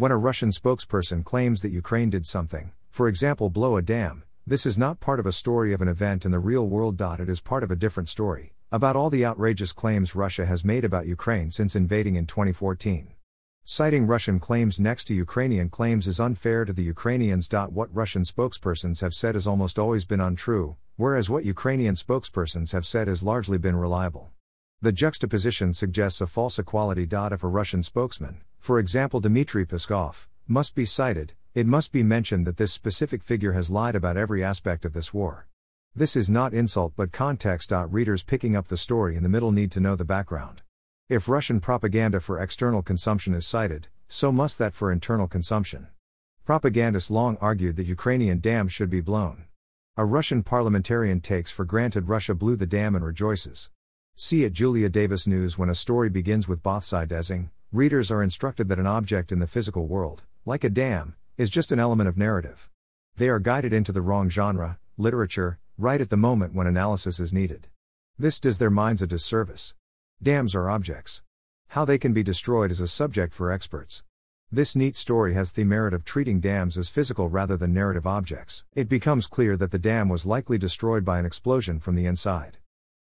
When a Russian spokesperson claims that Ukraine did something, for example, blow a dam, this is not part of a story of an event in the real world. It is part of a different story, about all the outrageous claims Russia has made about Ukraine since invading in 2014. Citing Russian claims next to Ukrainian claims is unfair to the Ukrainians. What Russian spokespersons have said has almost always been untrue, whereas what Ukrainian spokespersons have said has largely been reliable. The juxtaposition suggests a false equality. If a Russian spokesman, for example Dmitry Peskov, must be cited, it must be mentioned that this specific figure has lied about every aspect of this war. This is not insult but context. Readers picking up the story in the middle need to know the background. If Russian propaganda for external consumption is cited, so must that for internal consumption. Propagandists long argued that Ukrainian dams should be blown. A Russian parliamentarian takes for granted Russia blew the dam and rejoices. See at Julia Davis News when a story begins with Bothsidesing, readers are instructed that an object in the physical world, like a dam, is just an element of narrative. They are guided into the wrong genre, literature, right at the moment when analysis is needed. This does their minds a disservice. Dams are objects. How they can be destroyed is a subject for experts. This neat story has the merit of treating dams as physical rather than narrative objects. It becomes clear that the dam was likely destroyed by an explosion from the inside.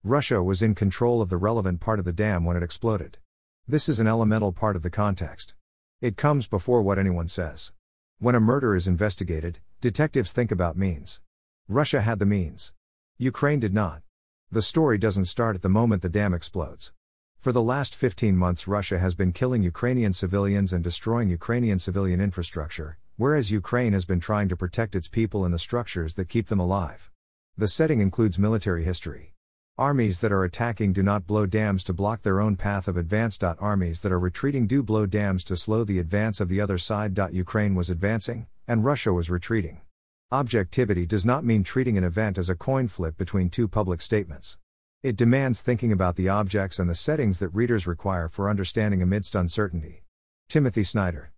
Russia was in control of the relevant part of the dam when it exploded. This is an elemental part of the context. It comes before what anyone says. When a murder is investigated, detectives think about means. Russia had the means. Ukraine did not. The story doesn't start at the moment the dam explodes. For the last 15 months, Russia has been killing Ukrainian civilians and destroying Ukrainian civilian infrastructure, whereas Ukraine has been trying to protect its people and the structures that keep them alive. The setting includes military history. Armies that are attacking do not blow dams to block their own path of advance. Armies that are retreating do blow dams to slow the advance of the other side. Ukraine was advancing, and Russia was retreating. Objectivity does not mean treating an event as a coin flip between two public statements. It demands thinking about the objects and the settings that readers require for understanding amidst uncertainty. Timothy Snyder